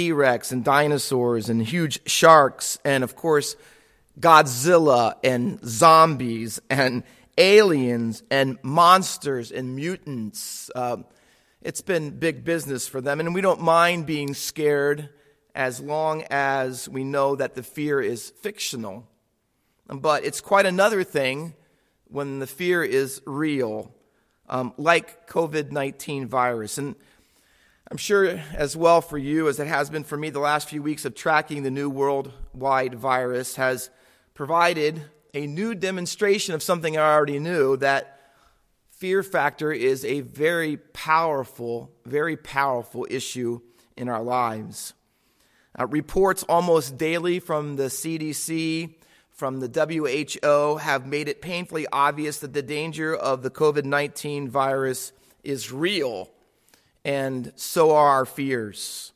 T Rex and dinosaurs and huge sharks, and of course, Godzilla and zombies and aliens and monsters and mutants. Uh, it's been big business for them, and we don't mind being scared as long as we know that the fear is fictional. But it's quite another thing when the fear is real, um, like COVID 19 virus. And I'm sure as well for you as it has been for me the last few weeks of tracking the new worldwide virus has provided a new demonstration of something I already knew that fear factor is a very powerful, very powerful issue in our lives. Uh, reports almost daily from the CDC, from the WHO, have made it painfully obvious that the danger of the COVID 19 virus is real and so are our fears.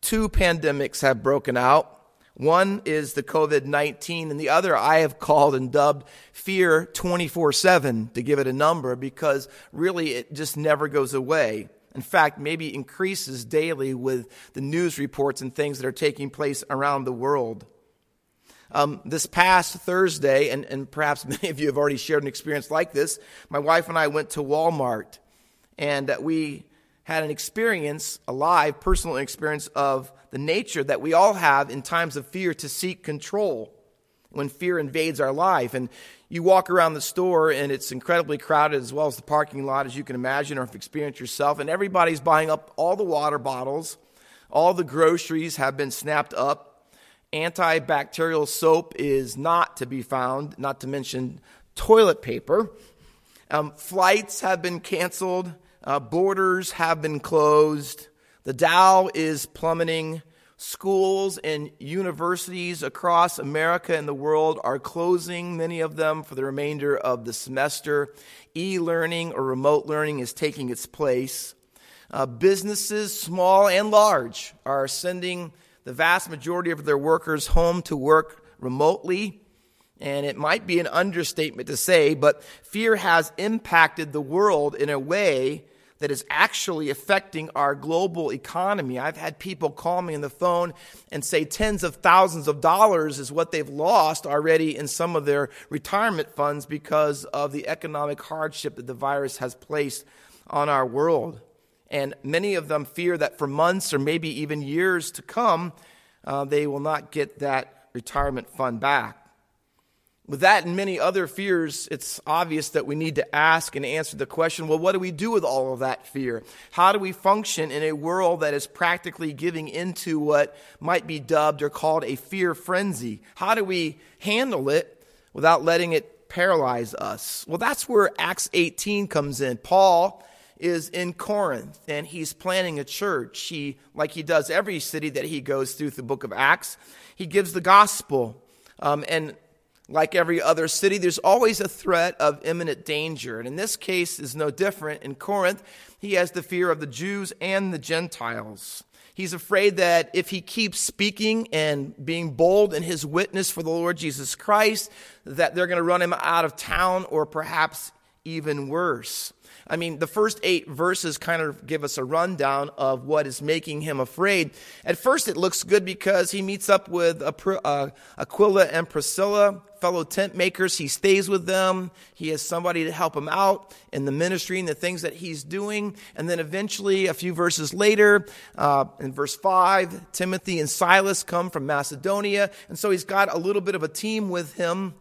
Two pandemics have broken out. One is the COVID 19, and the other I have called and dubbed Fear 24 7 to give it a number because really it just never goes away. In fact, maybe increases daily with the news reports and things that are taking place around the world. Um, this past Thursday, and, and perhaps many of you have already shared an experience like this, my wife and I went to Walmart and we had an experience, a live personal experience of the nature that we all have in times of fear to seek control when fear invades our life. And you walk around the store and it's incredibly crowded as well as the parking lot, as you can imagine or have experienced yourself. And everybody's buying up all the water bottles, all the groceries have been snapped up. Antibacterial soap is not to be found, not to mention toilet paper. Um, flights have been canceled. Uh, borders have been closed. The Dow is plummeting. Schools and universities across America and the world are closing, many of them for the remainder of the semester. E learning or remote learning is taking its place. Uh, businesses, small and large, are sending the vast majority of their workers home to work remotely. And it might be an understatement to say, but fear has impacted the world in a way that is actually affecting our global economy. I've had people call me on the phone and say tens of thousands of dollars is what they've lost already in some of their retirement funds because of the economic hardship that the virus has placed on our world. And many of them fear that for months or maybe even years to come, uh, they will not get that retirement fund back. With that and many other fears, it's obvious that we need to ask and answer the question well, what do we do with all of that fear? How do we function in a world that is practically giving into what might be dubbed or called a fear frenzy? How do we handle it without letting it paralyze us? Well, that's where Acts 18 comes in. Paul is in Corinth and he's planning a church. He, like he does every city that he goes through the book of Acts, he gives the gospel. Um, and like every other city, there's always a threat of imminent danger. And in this case is no different. In Corinth, he has the fear of the Jews and the Gentiles. He's afraid that if he keeps speaking and being bold in his witness for the Lord Jesus Christ, that they're going to run him out of town or perhaps even worse. I mean, the first eight verses kind of give us a rundown of what is making him afraid. At first, it looks good because he meets up with uh, Aquila and Priscilla, fellow tent makers. He stays with them. He has somebody to help him out in the ministry and the things that he's doing. And then eventually, a few verses later, uh, in verse 5, Timothy and Silas come from Macedonia. And so he's got a little bit of a team with him,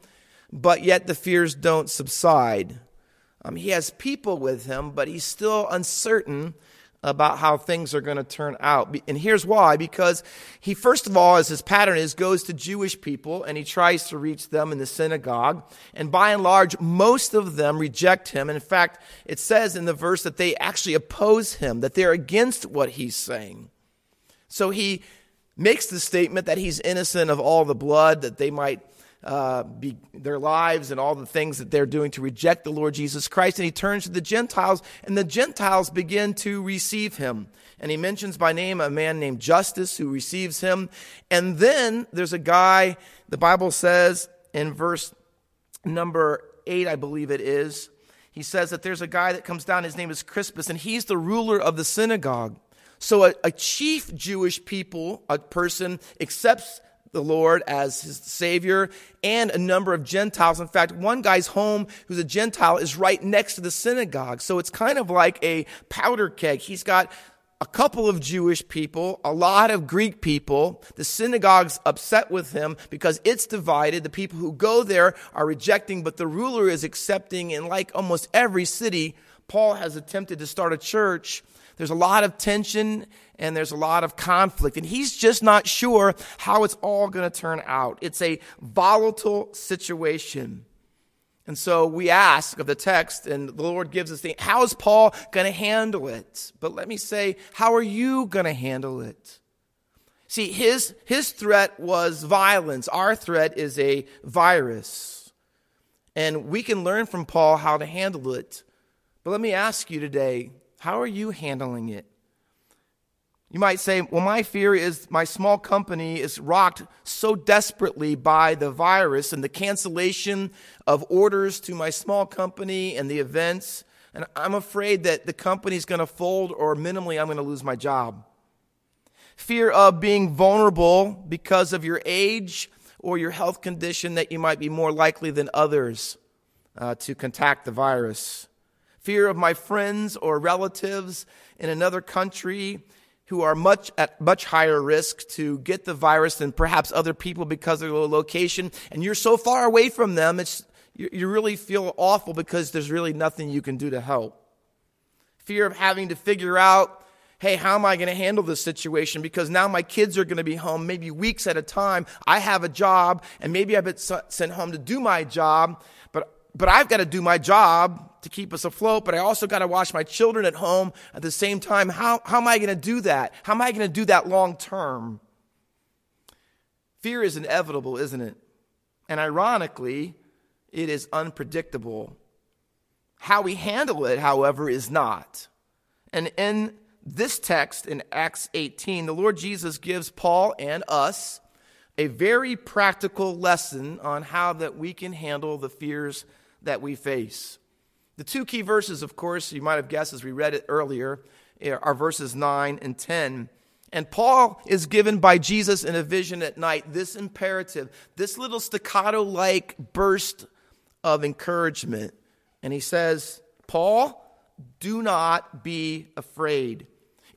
but yet the fears don't subside. Um, he has people with him, but he's still uncertain about how things are going to turn out. And here's why because he, first of all, as his pattern is, goes to Jewish people and he tries to reach them in the synagogue. And by and large, most of them reject him. In fact, it says in the verse that they actually oppose him, that they're against what he's saying. So he makes the statement that he's innocent of all the blood, that they might uh, be, their lives and all the things that they're doing to reject the Lord Jesus Christ. And he turns to the Gentiles, and the Gentiles begin to receive him. And he mentions by name a man named Justus who receives him. And then there's a guy, the Bible says in verse number eight, I believe it is, he says that there's a guy that comes down, his name is Crispus, and he's the ruler of the synagogue. So a, a chief Jewish people, a person accepts the Lord as his Savior and a number of Gentiles. In fact, one guy's home who's a Gentile is right next to the synagogue. So it's kind of like a powder keg. He's got a couple of Jewish people, a lot of Greek people. The synagogue's upset with him because it's divided. The people who go there are rejecting, but the ruler is accepting. And like almost every city, Paul has attempted to start a church. There's a lot of tension and there's a lot of conflict, and he's just not sure how it's all going to turn out. It's a volatile situation. And so we ask of the text, and the Lord gives us the how is Paul going to handle it? But let me say, how are you going to handle it? See, his, his threat was violence. Our threat is a virus. And we can learn from Paul how to handle it. But let me ask you today, how are you handling it? You might say, well, my fear is my small company is rocked so desperately by the virus and the cancellation of orders to my small company and the events. And I'm afraid that the company's going to fold or minimally I'm going to lose my job. Fear of being vulnerable because of your age or your health condition that you might be more likely than others uh, to contact the virus. Fear of my friends or relatives in another country who are much at much higher risk to get the virus than perhaps other people because of their location, and you're so far away from them, it's you, you really feel awful because there's really nothing you can do to help. Fear of having to figure out, hey, how am I going to handle this situation? Because now my kids are going to be home maybe weeks at a time. I have a job, and maybe I've been sent home to do my job, but I've got to do my job to keep us afloat, but I also got to watch my children at home at the same time. How, how am I going to do that? How am I going to do that long term? Fear is inevitable, isn't it? And ironically, it is unpredictable. How we handle it, however, is not. And in this text in Acts 18, the Lord Jesus gives Paul and us a very practical lesson on how that we can handle the fears that we face. The two key verses, of course, you might have guessed as we read it earlier, eh, are verses 9 and 10. And Paul is given by Jesus in a vision at night this imperative, this little staccato like burst of encouragement. And he says, Paul, do not be afraid.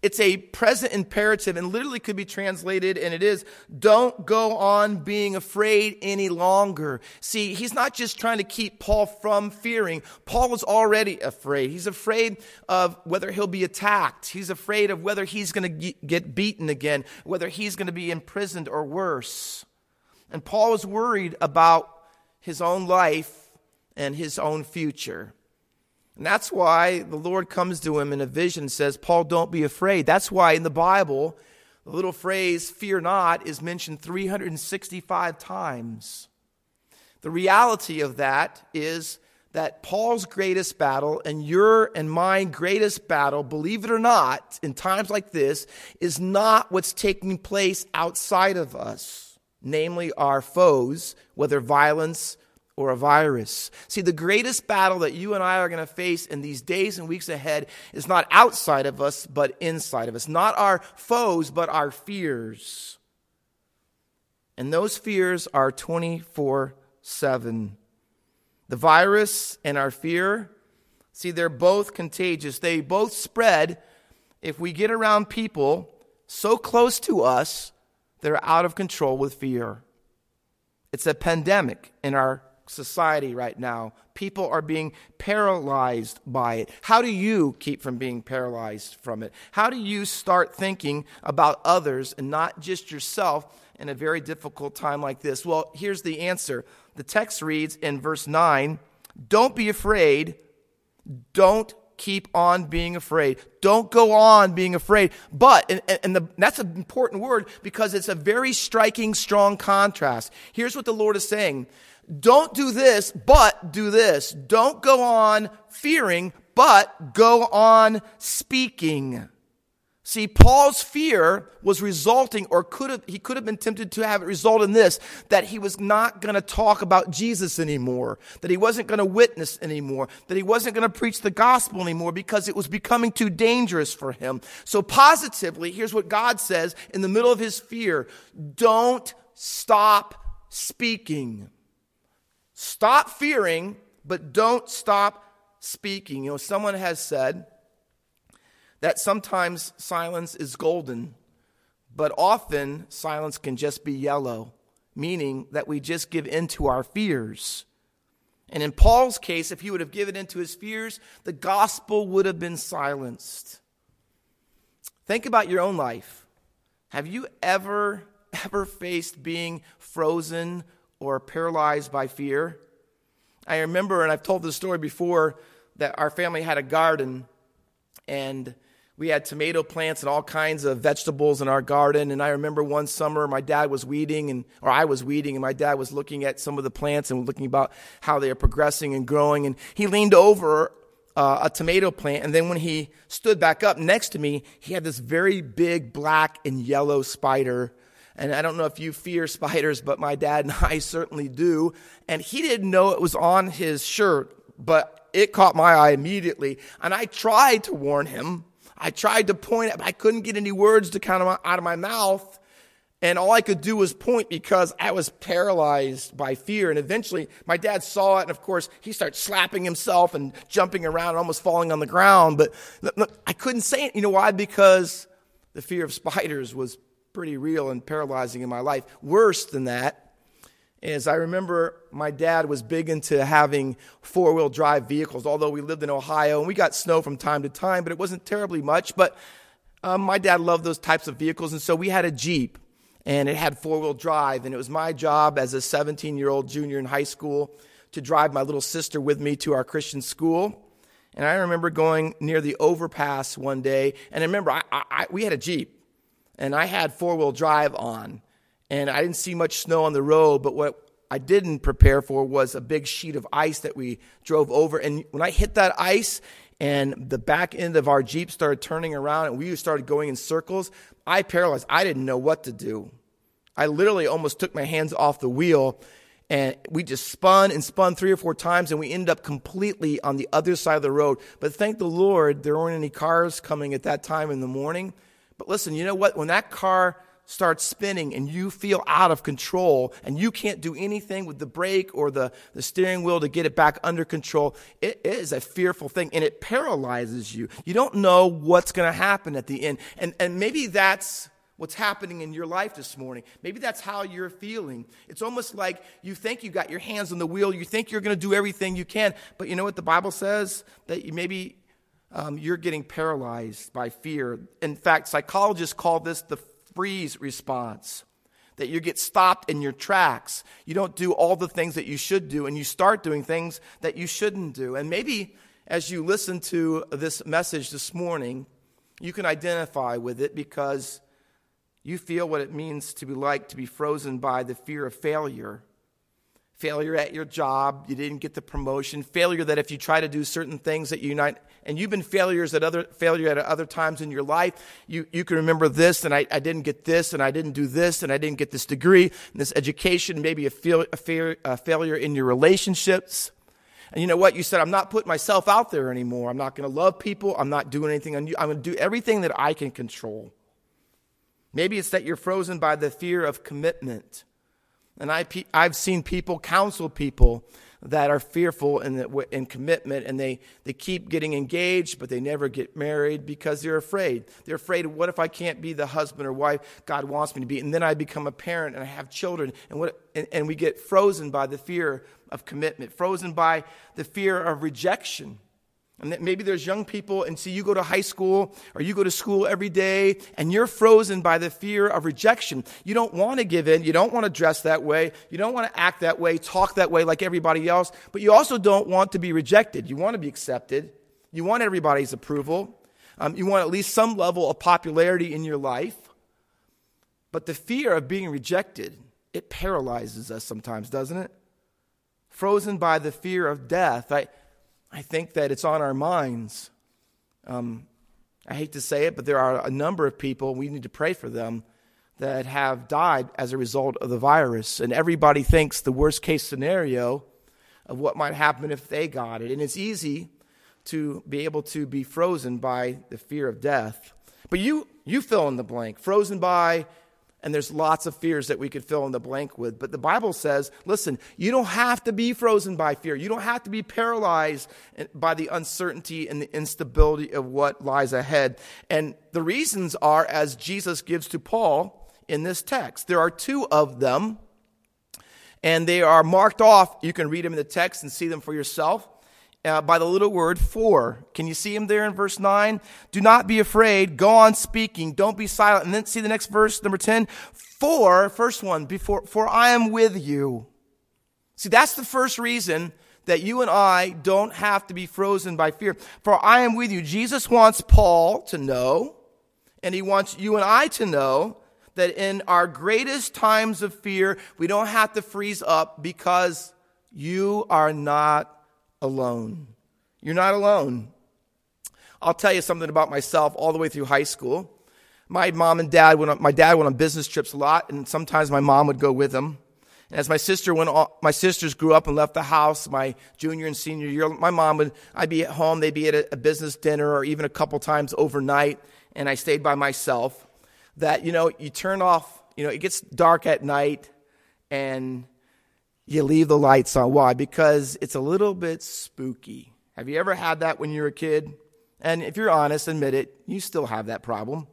It's a present imperative and literally could be translated, and it is, don't go on being afraid any longer. See, he's not just trying to keep Paul from fearing. Paul is already afraid. He's afraid of whether he'll be attacked. He's afraid of whether he's going to get beaten again, whether he's going to be imprisoned or worse. And Paul is worried about his own life and his own future. And that's why the Lord comes to him in a vision and says, Paul, don't be afraid. That's why in the Bible, the little phrase, fear not, is mentioned 365 times. The reality of that is that Paul's greatest battle and your and my greatest battle, believe it or not, in times like this, is not what's taking place outside of us, namely our foes, whether violence or a virus. See, the greatest battle that you and I are going to face in these days and weeks ahead is not outside of us, but inside of us. Not our foes, but our fears. And those fears are 24 7. The virus and our fear, see, they're both contagious. They both spread if we get around people so close to us that are out of control with fear. It's a pandemic in our society right now. People are being paralyzed by it. How do you keep from being paralyzed from it? How do you start thinking about others and not just yourself in a very difficult time like this? Well, here's the answer. The text reads in verse 9 Don't be afraid. Don't keep on being afraid. Don't go on being afraid. But, and, and the, that's an important word because it's a very striking, strong contrast. Here's what the Lord is saying don't do this, but do this. Don't go on fearing, but go on speaking. See, Paul's fear was resulting, or could have, he could have been tempted to have it result in this, that he was not going to talk about Jesus anymore, that he wasn't going to witness anymore, that he wasn't going to preach the gospel anymore because it was becoming too dangerous for him. So positively, here's what God says in the middle of his fear. Don't stop speaking. Stop fearing, but don't stop speaking. You know, someone has said, that sometimes silence is golden, but often silence can just be yellow, meaning that we just give in to our fears. And in Paul's case, if he would have given in to his fears, the gospel would have been silenced. Think about your own life. Have you ever, ever faced being frozen or paralyzed by fear? I remember, and I've told this story before, that our family had a garden, and we had tomato plants and all kinds of vegetables in our garden. And I remember one summer my dad was weeding and, or I was weeding and my dad was looking at some of the plants and looking about how they are progressing and growing. And he leaned over uh, a tomato plant. And then when he stood back up next to me, he had this very big black and yellow spider. And I don't know if you fear spiders, but my dad and I certainly do. And he didn't know it was on his shirt, but it caught my eye immediately. And I tried to warn him I tried to point, I couldn't get any words to kind of out of my mouth. And all I could do was point because I was paralyzed by fear. And eventually my dad saw it. And of course, he started slapping himself and jumping around and almost falling on the ground. But look, I couldn't say it. You know why? Because the fear of spiders was pretty real and paralyzing in my life. Worse than that, is I remember my dad was big into having four wheel drive vehicles, although we lived in Ohio and we got snow from time to time, but it wasn't terribly much. But um, my dad loved those types of vehicles, and so we had a Jeep and it had four wheel drive. And it was my job as a 17 year old junior in high school to drive my little sister with me to our Christian school. And I remember going near the overpass one day, and I remember I, I, we had a Jeep and I had four wheel drive on and I didn't see much snow on the road, but what I didn't prepare for was a big sheet of ice that we drove over. And when I hit that ice and the back end of our Jeep started turning around and we started going in circles, I paralyzed. I didn't know what to do. I literally almost took my hands off the wheel and we just spun and spun three or four times and we ended up completely on the other side of the road. But thank the Lord, there weren't any cars coming at that time in the morning. But listen, you know what? When that car starts spinning and you feel out of control and you can't do anything with the brake or the, the steering wheel to get it back under control, it is a fearful thing and it paralyzes you. You don't know what's going to happen at the end. And, and maybe that's what's happening in your life this morning. Maybe that's how you're feeling. It's almost like you think you got your hands on the wheel, you think you're going to do everything you can, but you know what the Bible says? That you maybe um, you're getting paralyzed by fear. In fact, psychologists call this the freeze response. That you get stopped in your tracks. You don't do all the things that you should do, and you start doing things that you shouldn't do. And maybe as you listen to this message this morning, you can identify with it because you feel what it means to be like to be frozen by the fear of failure. Failure at your job, you didn't get the promotion. Failure that if you try to do certain things that you not and you've been failures at other failure at other times in your life, you, you can remember this, and I, I didn't get this, and I didn't do this, and I didn't get this degree, and this education, maybe a, fail, a, fail, a failure in your relationships. And you know what? You said, I'm not putting myself out there anymore. I'm not going to love people. I'm not doing anything. On you. I'm going to do everything that I can control. Maybe it's that you're frozen by the fear of commitment. And I, I've seen people counsel people that are fearful in, the, in commitment and they, they keep getting engaged, but they never get married because they're afraid. They're afraid, what if I can't be the husband or wife God wants me to be? And then I become a parent and I have children, and, what, and, and we get frozen by the fear of commitment, frozen by the fear of rejection. And maybe there's young people, and see, you go to high school or you go to school every day, and you're frozen by the fear of rejection. You don't want to give in. You don't want to dress that way. You don't want to act that way, talk that way like everybody else. But you also don't want to be rejected. You want to be accepted. You want everybody's approval. Um, you want at least some level of popularity in your life. But the fear of being rejected, it paralyzes us sometimes, doesn't it? Frozen by the fear of death. I, I think that it's on our minds. Um, I hate to say it, but there are a number of people, we need to pray for them, that have died as a result of the virus. And everybody thinks the worst case scenario of what might happen if they got it. And it's easy to be able to be frozen by the fear of death. But you, you fill in the blank. Frozen by and there's lots of fears that we could fill in the blank with. But the Bible says, listen, you don't have to be frozen by fear. You don't have to be paralyzed by the uncertainty and the instability of what lies ahead. And the reasons are as Jesus gives to Paul in this text. There are two of them, and they are marked off. You can read them in the text and see them for yourself uh, by the little word for. Can you see him there in verse 9? Do not be afraid. Go on speaking. Don't be silent. And then see the next verse, number 10. For, first one, before, for I am with you. See, that's the first reason that you and I don't have to be frozen by fear. For I am with you. Jesus wants Paul to know, and he wants you and I to know that in our greatest times of fear, we don't have to freeze up because you are not alone. You're not alone. I'll tell you something about myself all the way through high school. My mom and dad went on, my dad went on business trips a lot, and sometimes my mom would go with him. And as my sister went on, my sisters grew up and left the house my junior and senior year, my mom would, I'd be at home, they'd be at a, a business dinner or even a couple times overnight, and I stayed by myself. That, you know, you turn off, you know, it gets dark at night, and you leave the lights on. Why? Because it's a little bit spooky. Have you ever had that when you were a kid? And if you're honest, admit it, you still have that problem.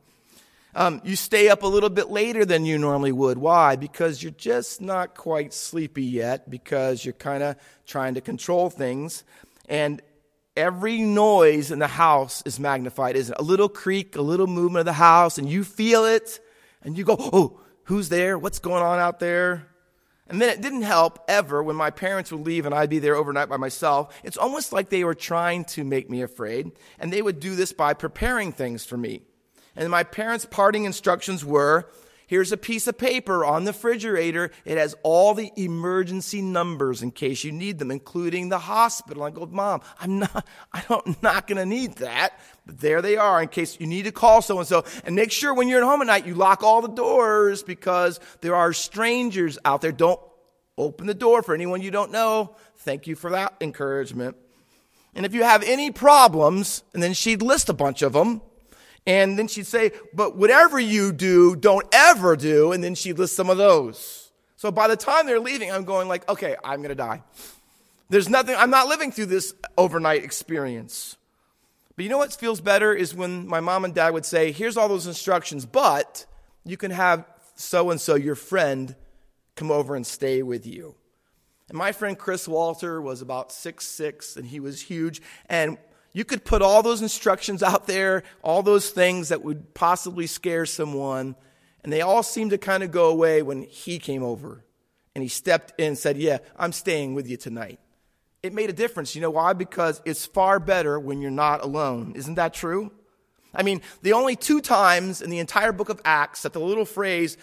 Um, you stay up a little bit later than you normally would. Why? Because you're just not quite sleepy yet, because you're kind of trying to control things. And every noise in the house is magnified, isn't it? A little creak, a little movement of the house, and you feel it, and you go, oh, who's there? What's going on out there? And then it didn't help ever when my parents would leave and I'd be there overnight by myself. It's almost like they were trying to make me afraid. And they would do this by preparing things for me. And my parents' parting instructions were Here's a piece of paper on the refrigerator. It has all the emergency numbers in case you need them, including the hospital. I go, Mom, I'm not, I don't, not going to need that. But there they are in case you need to call so and so. And make sure when you're at home at night, you lock all the doors because there are strangers out there. Don't open the door for anyone you don't know. Thank you for that encouragement. And if you have any problems, and then she'd list a bunch of them, and then she'd say, but whatever you do, don't ever do. And then she'd list some of those. So by the time they're leaving, I'm going like, okay, I'm going to die. There's nothing, I'm not living through this overnight experience. But you know what feels better is when my mom and dad would say, here's all those instructions, but you can have so and so, your friend, come over and stay with you. And my friend Chris Walter was about six six, and he was huge. And you could put all those instructions out there, all those things that would possibly scare someone, and they all seemed to kind of go away when he came over and he stepped in and said, Yeah, I'm staying with you tonight. It made a difference. You know why? Because it's far better when you're not alone. Isn't that true? I mean, the only two times in the entire book of Acts that the little phrase,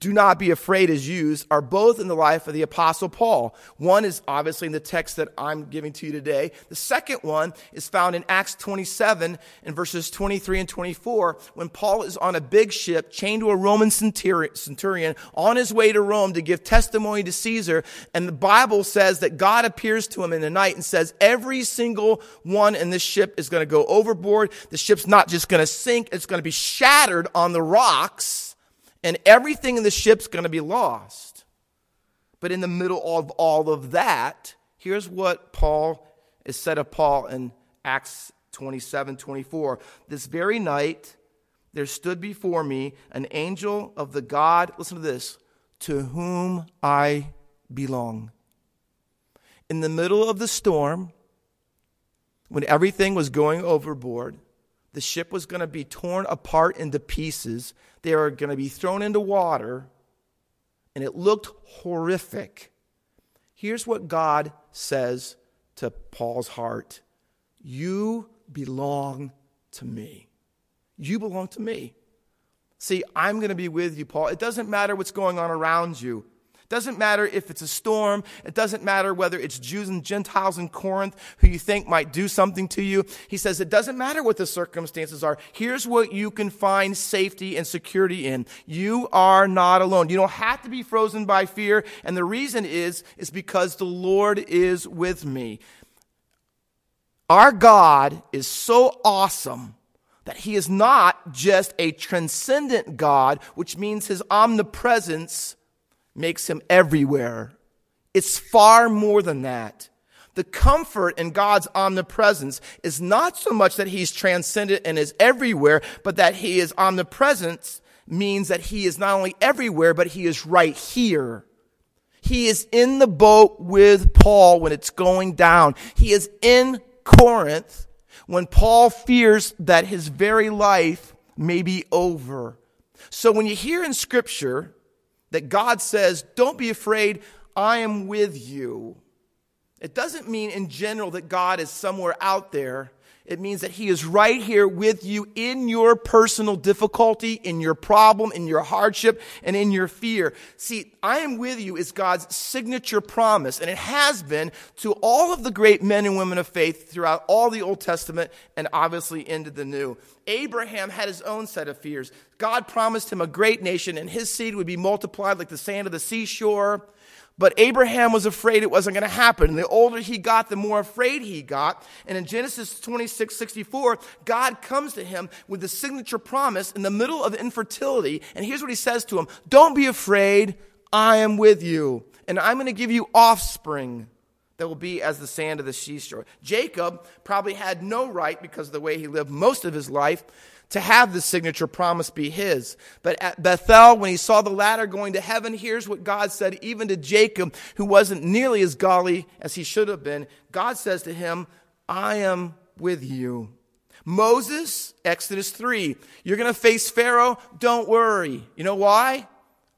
do not be afraid, is used are both in the life of the Apostle Paul. One is obviously in the text that I'm giving to you today. The second one is found in Acts 27 in verses 23 and 24 when Paul is on a big ship chained to a Roman centurion on his way to Rome to give testimony to Caesar. And the Bible says that God appears to him in the night and says, every single one in this ship is going to go overboard. The ship's not just going to sink, it's going to be shattered on the rocks, and everything in the ship's going to be lost. But in the middle of all of that, here's what Paul is said of Paul in Acts 27 24. This very night, there stood before me an angel of the God, listen to this, to whom I belong. In the middle of the storm, when everything was going overboard, the ship was going to be torn apart into pieces. They were going to be thrown into water, and it looked horrific. Here's what God says to Paul's heart You belong to me. You belong to me. See, I'm going to be with you, Paul. It doesn't matter what's going on around you. Doesn't matter if it's a storm. It doesn't matter whether it's Jews and Gentiles in Corinth who you think might do something to you. He says it doesn't matter what the circumstances are. Here's what you can find safety and security in. You are not alone. You don't have to be frozen by fear. And the reason is, is because the Lord is with me. Our God is so awesome that he is not just a transcendent God, which means his omnipresence makes him everywhere. It's far more than that. The comfort in God's omnipresence is not so much that he's transcendent and is everywhere, but that he is omnipresent means that he is not only everywhere, but he is right here. He is in the boat with Paul when it's going down. He is in Corinth when Paul fears that his very life may be over. So when you hear in scripture that God says, Don't be afraid, I am with you. It doesn't mean in general that God is somewhere out there. It means that He is right here with you in your personal difficulty, in your problem, in your hardship, and in your fear. See, I am with you is God's signature promise, and it has been to all of the great men and women of faith throughout all the Old Testament and obviously into the New. Abraham had his own set of fears. God promised him a great nation, and his seed would be multiplied like the sand of the seashore. But Abraham was afraid it wasn't going to happen. And The older he got, the more afraid he got. And in Genesis 26, 64, God comes to him with the signature promise in the middle of infertility. And here's what he says to him Don't be afraid. I am with you. And I'm going to give you offspring that will be as the sand of the seashore. Jacob probably had no right because of the way he lived most of his life to have the signature promise be his. But at Bethel, when he saw the ladder going to heaven, here's what God said, even to Jacob, who wasn't nearly as golly as he should have been. God says to him, I am with you. Moses, Exodus 3, you're going to face Pharaoh. Don't worry. You know why?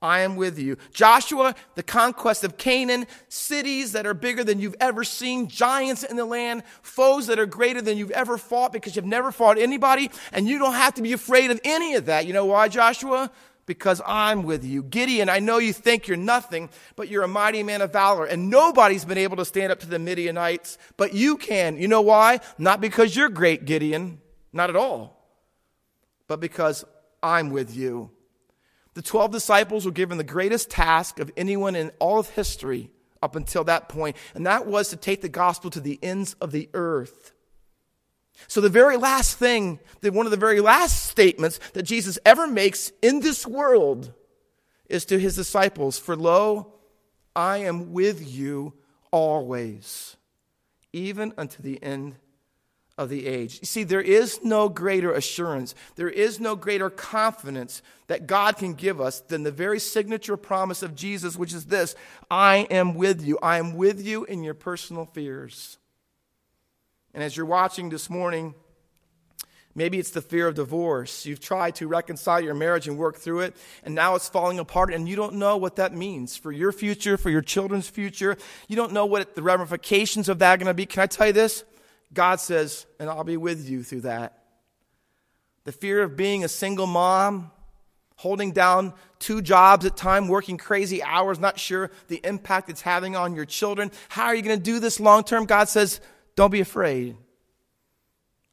I am with you. Joshua, the conquest of Canaan, cities that are bigger than you've ever seen, giants in the land, foes that are greater than you've ever fought because you've never fought anybody, and you don't have to be afraid of any of that. You know why, Joshua? Because I'm with you. Gideon, I know you think you're nothing, but you're a mighty man of valor, and nobody's been able to stand up to the Midianites, but you can. You know why? Not because you're great, Gideon, not at all, but because I'm with you. The 12 disciples were given the greatest task of anyone in all of history up until that point, and that was to take the gospel to the ends of the earth. So, the very last thing, one of the very last statements that Jesus ever makes in this world is to his disciples For lo, I am with you always, even unto the end of the age. You see, there is no greater assurance, there is no greater confidence that God can give us than the very signature promise of Jesus, which is this I am with you. I am with you in your personal fears. And as you're watching this morning, Maybe it's the fear of divorce. You've tried to reconcile your marriage and work through it, and now it's falling apart, and you don't know what that means for your future, for your children's future. You don't know what the ramifications of that are going to be. Can I tell you this? God says, and I'll be with you through that. The fear of being a single mom, holding down two jobs at time, working crazy hours, not sure the impact it's having on your children. How are you going to do this long term? God says, don't be afraid.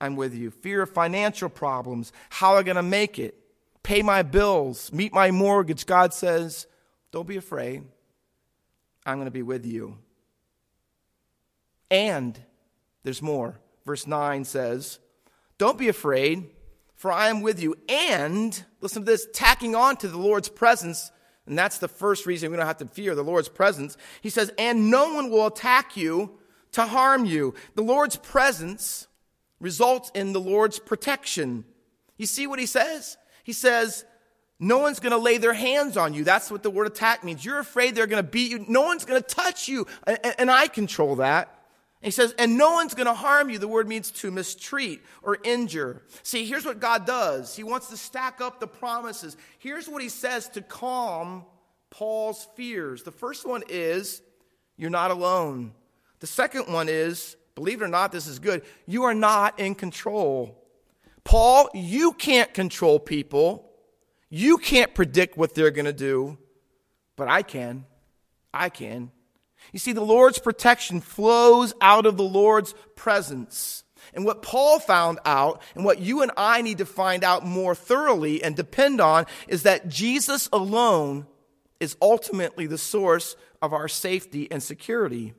I'm with you. Fear of financial problems. How am I going to make it? Pay my bills, meet my mortgage. God says, don't be afraid. I'm going to be with you. And there's more. Verse 9 says, Don't be afraid, for I am with you. And, listen to this, tacking on to the Lord's presence, and that's the first reason we don't have to fear the Lord's presence. He says, And no one will attack you to harm you. The Lord's presence results in the Lord's protection. You see what he says? He says, no one's going to lay their hands on you. That's what the word attack means. You're afraid they're going to beat you. No one's going to touch you. And I control that. He says, and no one's going to harm you. The word means to mistreat or injure. See, here's what God does He wants to stack up the promises. Here's what He says to calm Paul's fears. The first one is, you're not alone. The second one is, believe it or not, this is good, you are not in control. Paul, you can't control people. You can't predict what they're going to do, but I can. I can. You see, the Lord's protection flows out of the Lord's presence. And what Paul found out, and what you and I need to find out more thoroughly and depend on, is that Jesus alone is ultimately the source of our safety and security.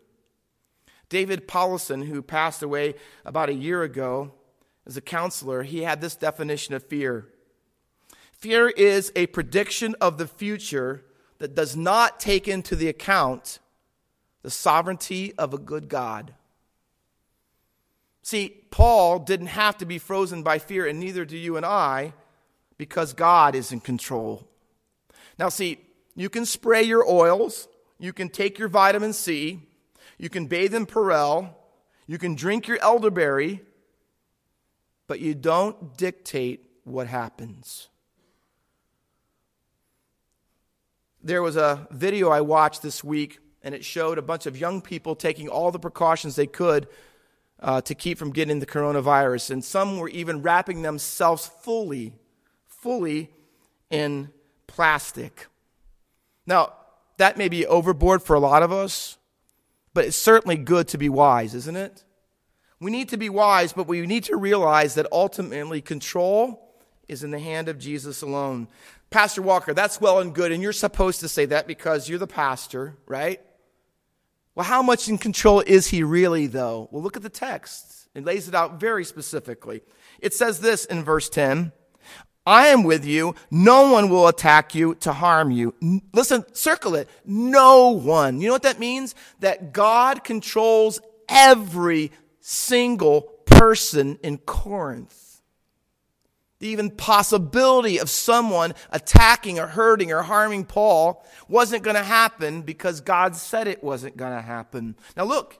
David Powlison, who passed away about a year ago as a counselor, he had this definition of fear Fear is a prediction of the future that does not take into the account the sovereignty of a good God. See, Paul didn't have to be frozen by fear, and neither do you and I, because God is in control. Now, see, you can spray your oils, you can take your vitamin C, you can bathe in Purell, you can drink your elderberry, but you don't dictate what happens. There was a video I watched this week, and it showed a bunch of young people taking all the precautions they could uh, to keep from getting the coronavirus. And some were even wrapping themselves fully, fully in plastic. Now, that may be overboard for a lot of us, but it's certainly good to be wise, isn't it? We need to be wise, but we need to realize that ultimately control is in the hand of Jesus alone. Pastor Walker, that's well and good, and you're supposed to say that because you're the pastor, right? Well, how much in control is he really, though? Well, look at the text. It lays it out very specifically. It says this in verse 10 I am with you. No one will attack you to harm you. Listen, circle it. No one. You know what that means? That God controls every single person in Corinth the even possibility of someone attacking or hurting or harming Paul wasn't going to happen because God said it wasn't going to happen. Now, look,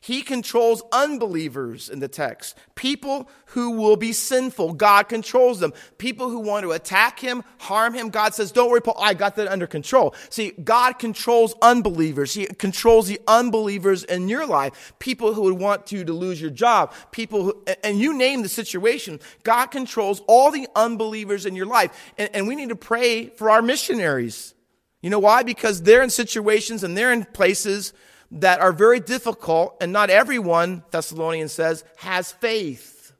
he controls unbelievers in the text. People who will be sinful, God controls them. People who want to attack him, harm him, God says, Don't worry, Paul, I got that under control. See, God controls unbelievers. He controls the unbelievers in your life. People who would want you to lose your job, people who, and you name the situation. God controls all the unbelievers in your life. And, and we need to pray for our missionaries. You know why? Because they're in situations and they're in places that are very difficult, and not everyone, Thessalonians says, has faith.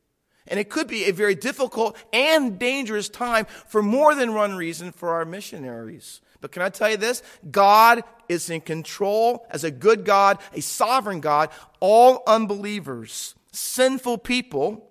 And it could be a very difficult and dangerous time for more than one reason for our missionaries. But can I tell you this? God is in control as a good God, a sovereign God. All unbelievers, sinful people,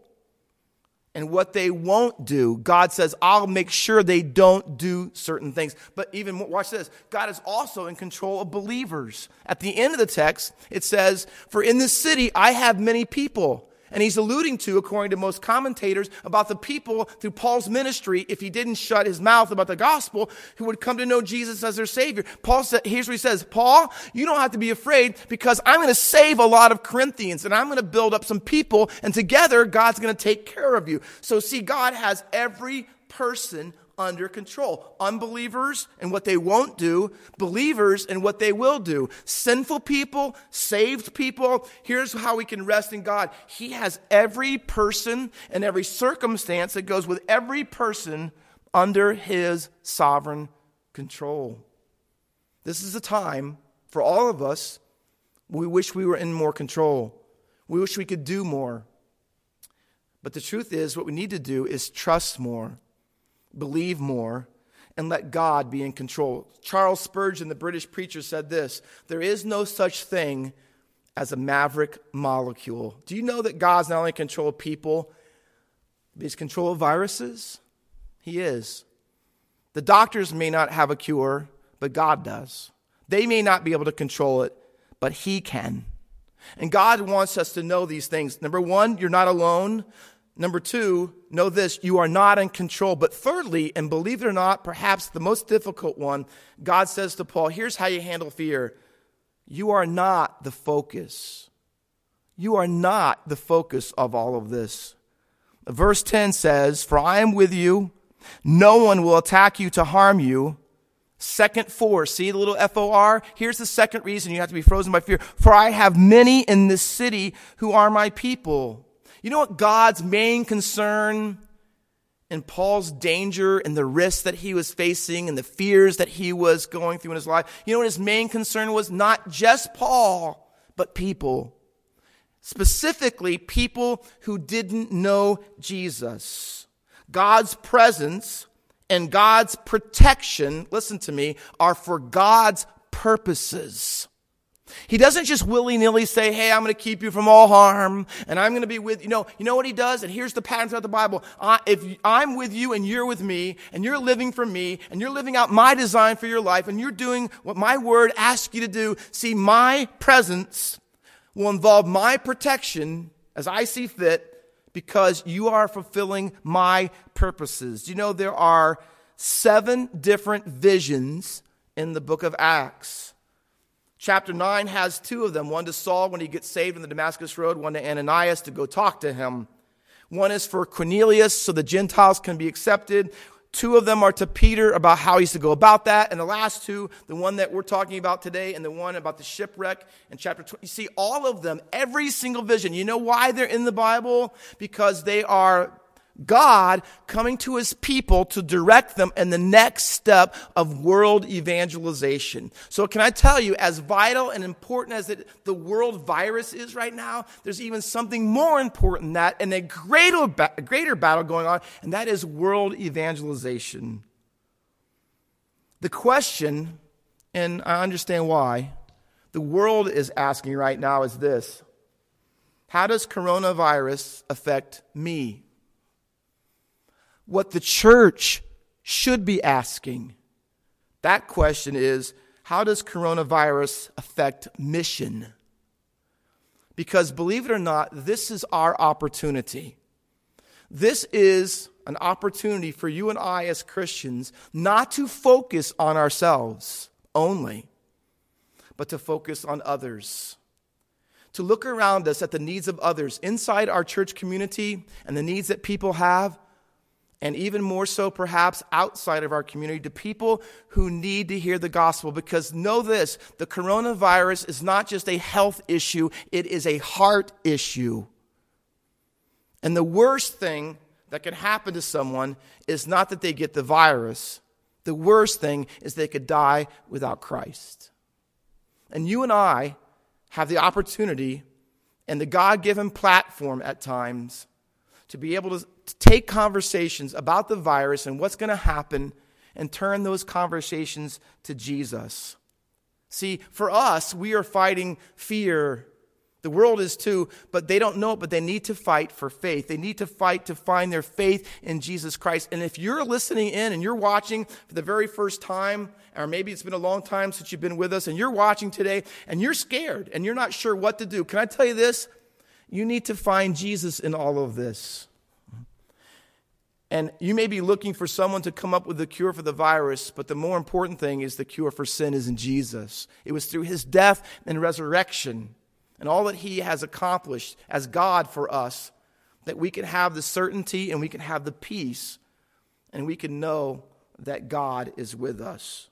and what they won't do. God says, I'll make sure they don't do certain things. But even, watch this, God is also in control of believers. At the end of the text, it says, For in this city I have many people. And he's alluding to, according to most commentators, about the people through Paul's ministry, if he didn't shut his mouth about the gospel, who would come to know Jesus as their Savior. Paul said, here's what he says, Paul, you don't have to be afraid because I'm going to save a lot of Corinthians and I'm going to build up some people and together God's going to take care of you. So see, God has every person under control. Unbelievers and what they won't do, believers and what they will do. Sinful people, saved people. Here's how we can rest in God. He has every person and every circumstance that goes with every person under his sovereign control. This is a time for all of us we wish we were in more control. We wish we could do more. But the truth is, what we need to do is trust more believe more, and let God be in control. Charles Spurgeon, the British preacher, said this There is no such thing as a maverick molecule. Do you know that God's not only control of people, but He's control of viruses? He is. The doctors may not have a cure, but God does. They may not be able to control it, but He can. And God wants us to know these things. Number one, you're not alone. Number two, know this, you are not in control. But thirdly, and believe it or not, perhaps the most difficult one, God says to Paul, here's how you handle fear. You are not the focus. You are not the focus of all of this. Verse 10 says, For I am with you. No one will attack you to harm you. Second for, see the little F O R? Here's the second reason you have to be frozen by fear. For I have many in this city who are my people. You know what God's main concern and Paul's danger and the risks that he was facing and the fears that he was going through in his life, you know what his main concern was? Not just Paul, but people. Specifically, people who didn't know Jesus. God's presence and God's protection, listen to me, are for God's purposes. He doesn't just willy nilly say, Hey, I'm going to keep you from all harm and I'm going to be with you. No, you know what he does? And here's the pattern throughout the Bible. I, if I'm with you and you're with me and you're living for me and you're living out my design for your life and you're doing what my word asks you to do, see, my presence will involve my protection as I see fit because you are fulfilling my purposes. You know, there are seven different visions in the book of Acts. Chapter 9 has two of them one to Saul when he gets saved on the Damascus Road, one to Ananias to go talk to him. One is for Cornelius so the Gentiles can be accepted. Two of them are to Peter about how he's to go about that. And the last two, the one that we're talking about today and the one about the shipwreck in chapter 20. You see, all of them, every single vision, you know why they're in the Bible? Because they are God coming to his people to direct them in the next step of world evangelization. So, can I tell you, as vital and important as it, the world virus is right now, there's even something more important than that and a greater, a greater battle going on, and that is world evangelization. The question, and I understand why, the world is asking right now is this How does coronavirus affect me? What the church should be asking. That question is how does coronavirus affect mission? Because believe it or not, this is our opportunity. This is an opportunity for you and I as Christians not to focus on ourselves only, but to focus on others. To look around us at the needs of others inside our church community and the needs that people have, and even more so perhaps outside of our community to people who need to hear the gospel. Because know this the coronavirus is not just a health issue it is a heart issue. And the worst thing that can happen to someone is not that they get the virus. The worst thing is they could die without christ. And you and i have the opportunity and the god-given platform at times to be able to take conversations about the virus and what's going to happen and turn those conversations to Jesus. See, for us, we are fighting fear. The world is too, but they don't know it, but they need to fight for faith. They need to fight to find their faith in Jesus Christ. And if you're listening in and you're watching for the very first time, or maybe it's been a long time since you've been with us, and you're watching today and you're scared and you're not sure what to do, can I tell you this? You need to find Jesus in all of this. And you may be looking for someone to come up with the cure for the virus, but the more important thing is the cure for sin is in Jesus. It was through his death and resurrection and all that he has accomplished as God for us that we can have the certainty and we can have the peace and we can know that God is with us.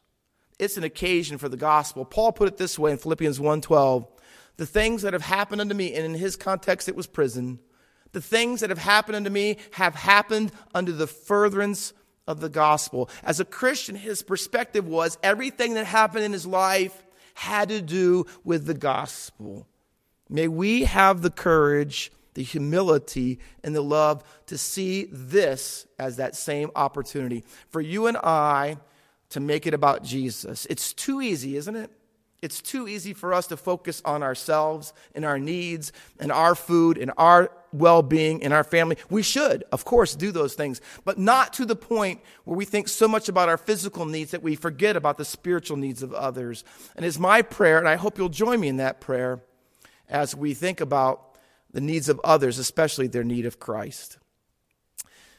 It's an occasion for the gospel. Paul put it this way in Philippians 1:12, the things that have happened unto me and in his context it was prison the things that have happened unto me have happened unto the furtherance of the gospel. As a Christian, his perspective was everything that happened in his life had to do with the gospel. May we have the courage, the humility, and the love to see this as that same opportunity for you and I to make it about Jesus. It's too easy, isn't it? It's too easy for us to focus on ourselves and our needs and our food and our well being and our family. We should, of course, do those things, but not to the point where we think so much about our physical needs that we forget about the spiritual needs of others. And it's my prayer, and I hope you'll join me in that prayer as we think about the needs of others, especially their need of Christ.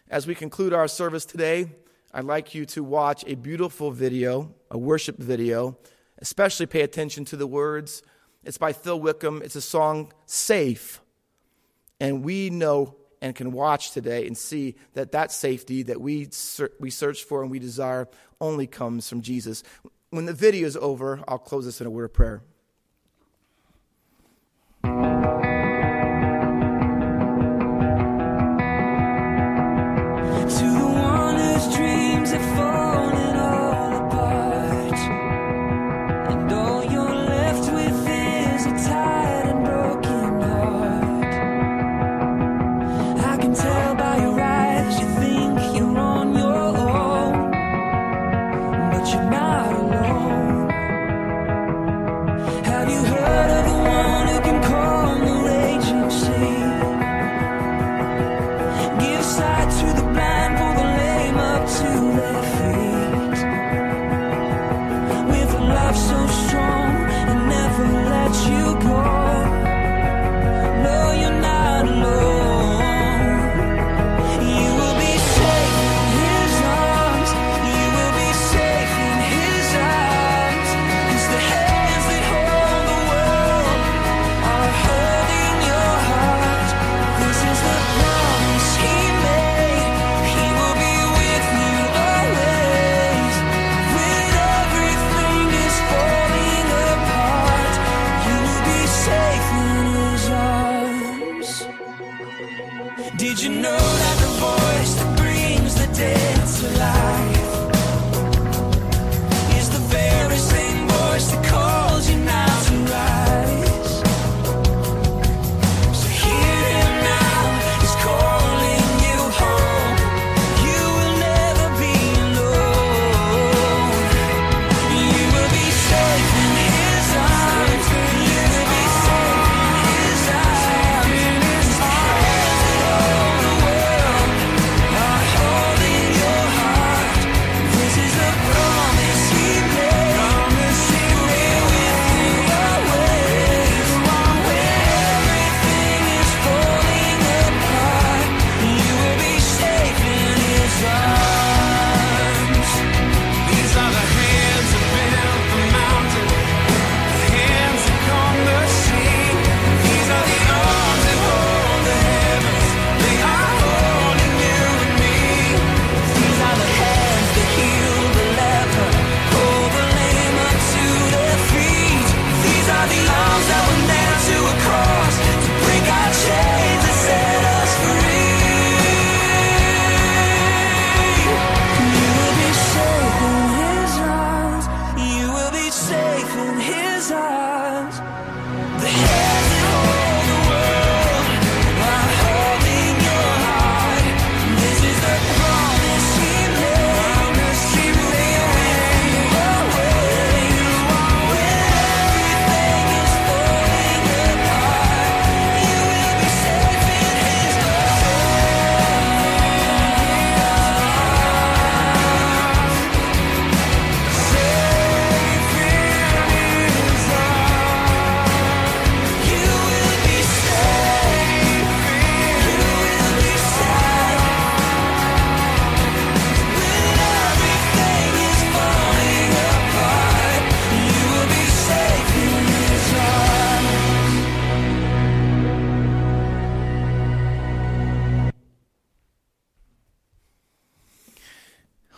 As we conclude our service today, I'd like you to watch a beautiful video, a worship video Especially pay attention to the words. It's by Phil Wickham. It's a song, Safe. And we know and can watch today and see that that safety that we, we search for and we desire only comes from Jesus. When the video is over, I'll close this in a word of prayer.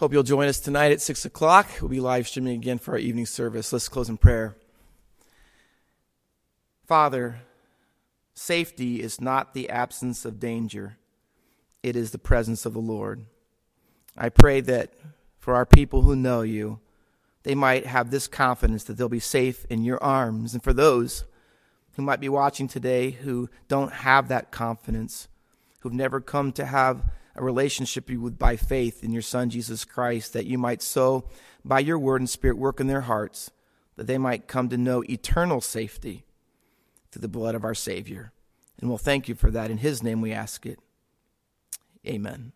Hope you'll join us tonight at 6 o'clock. We'll be live streaming again for our evening service. Let's close in prayer. Father, safety is not the absence of danger, it is the presence of the Lord. I pray that for our people who know you, they might have this confidence that they'll be safe in your arms. And for those who might be watching today who don't have that confidence, who've never come to have a relationship with by faith in your Son Jesus Christ, that you might so, by your word and spirit, work in their hearts, that they might come to know eternal safety through the blood of our Savior. And we'll thank you for that. In his name we ask it. Amen.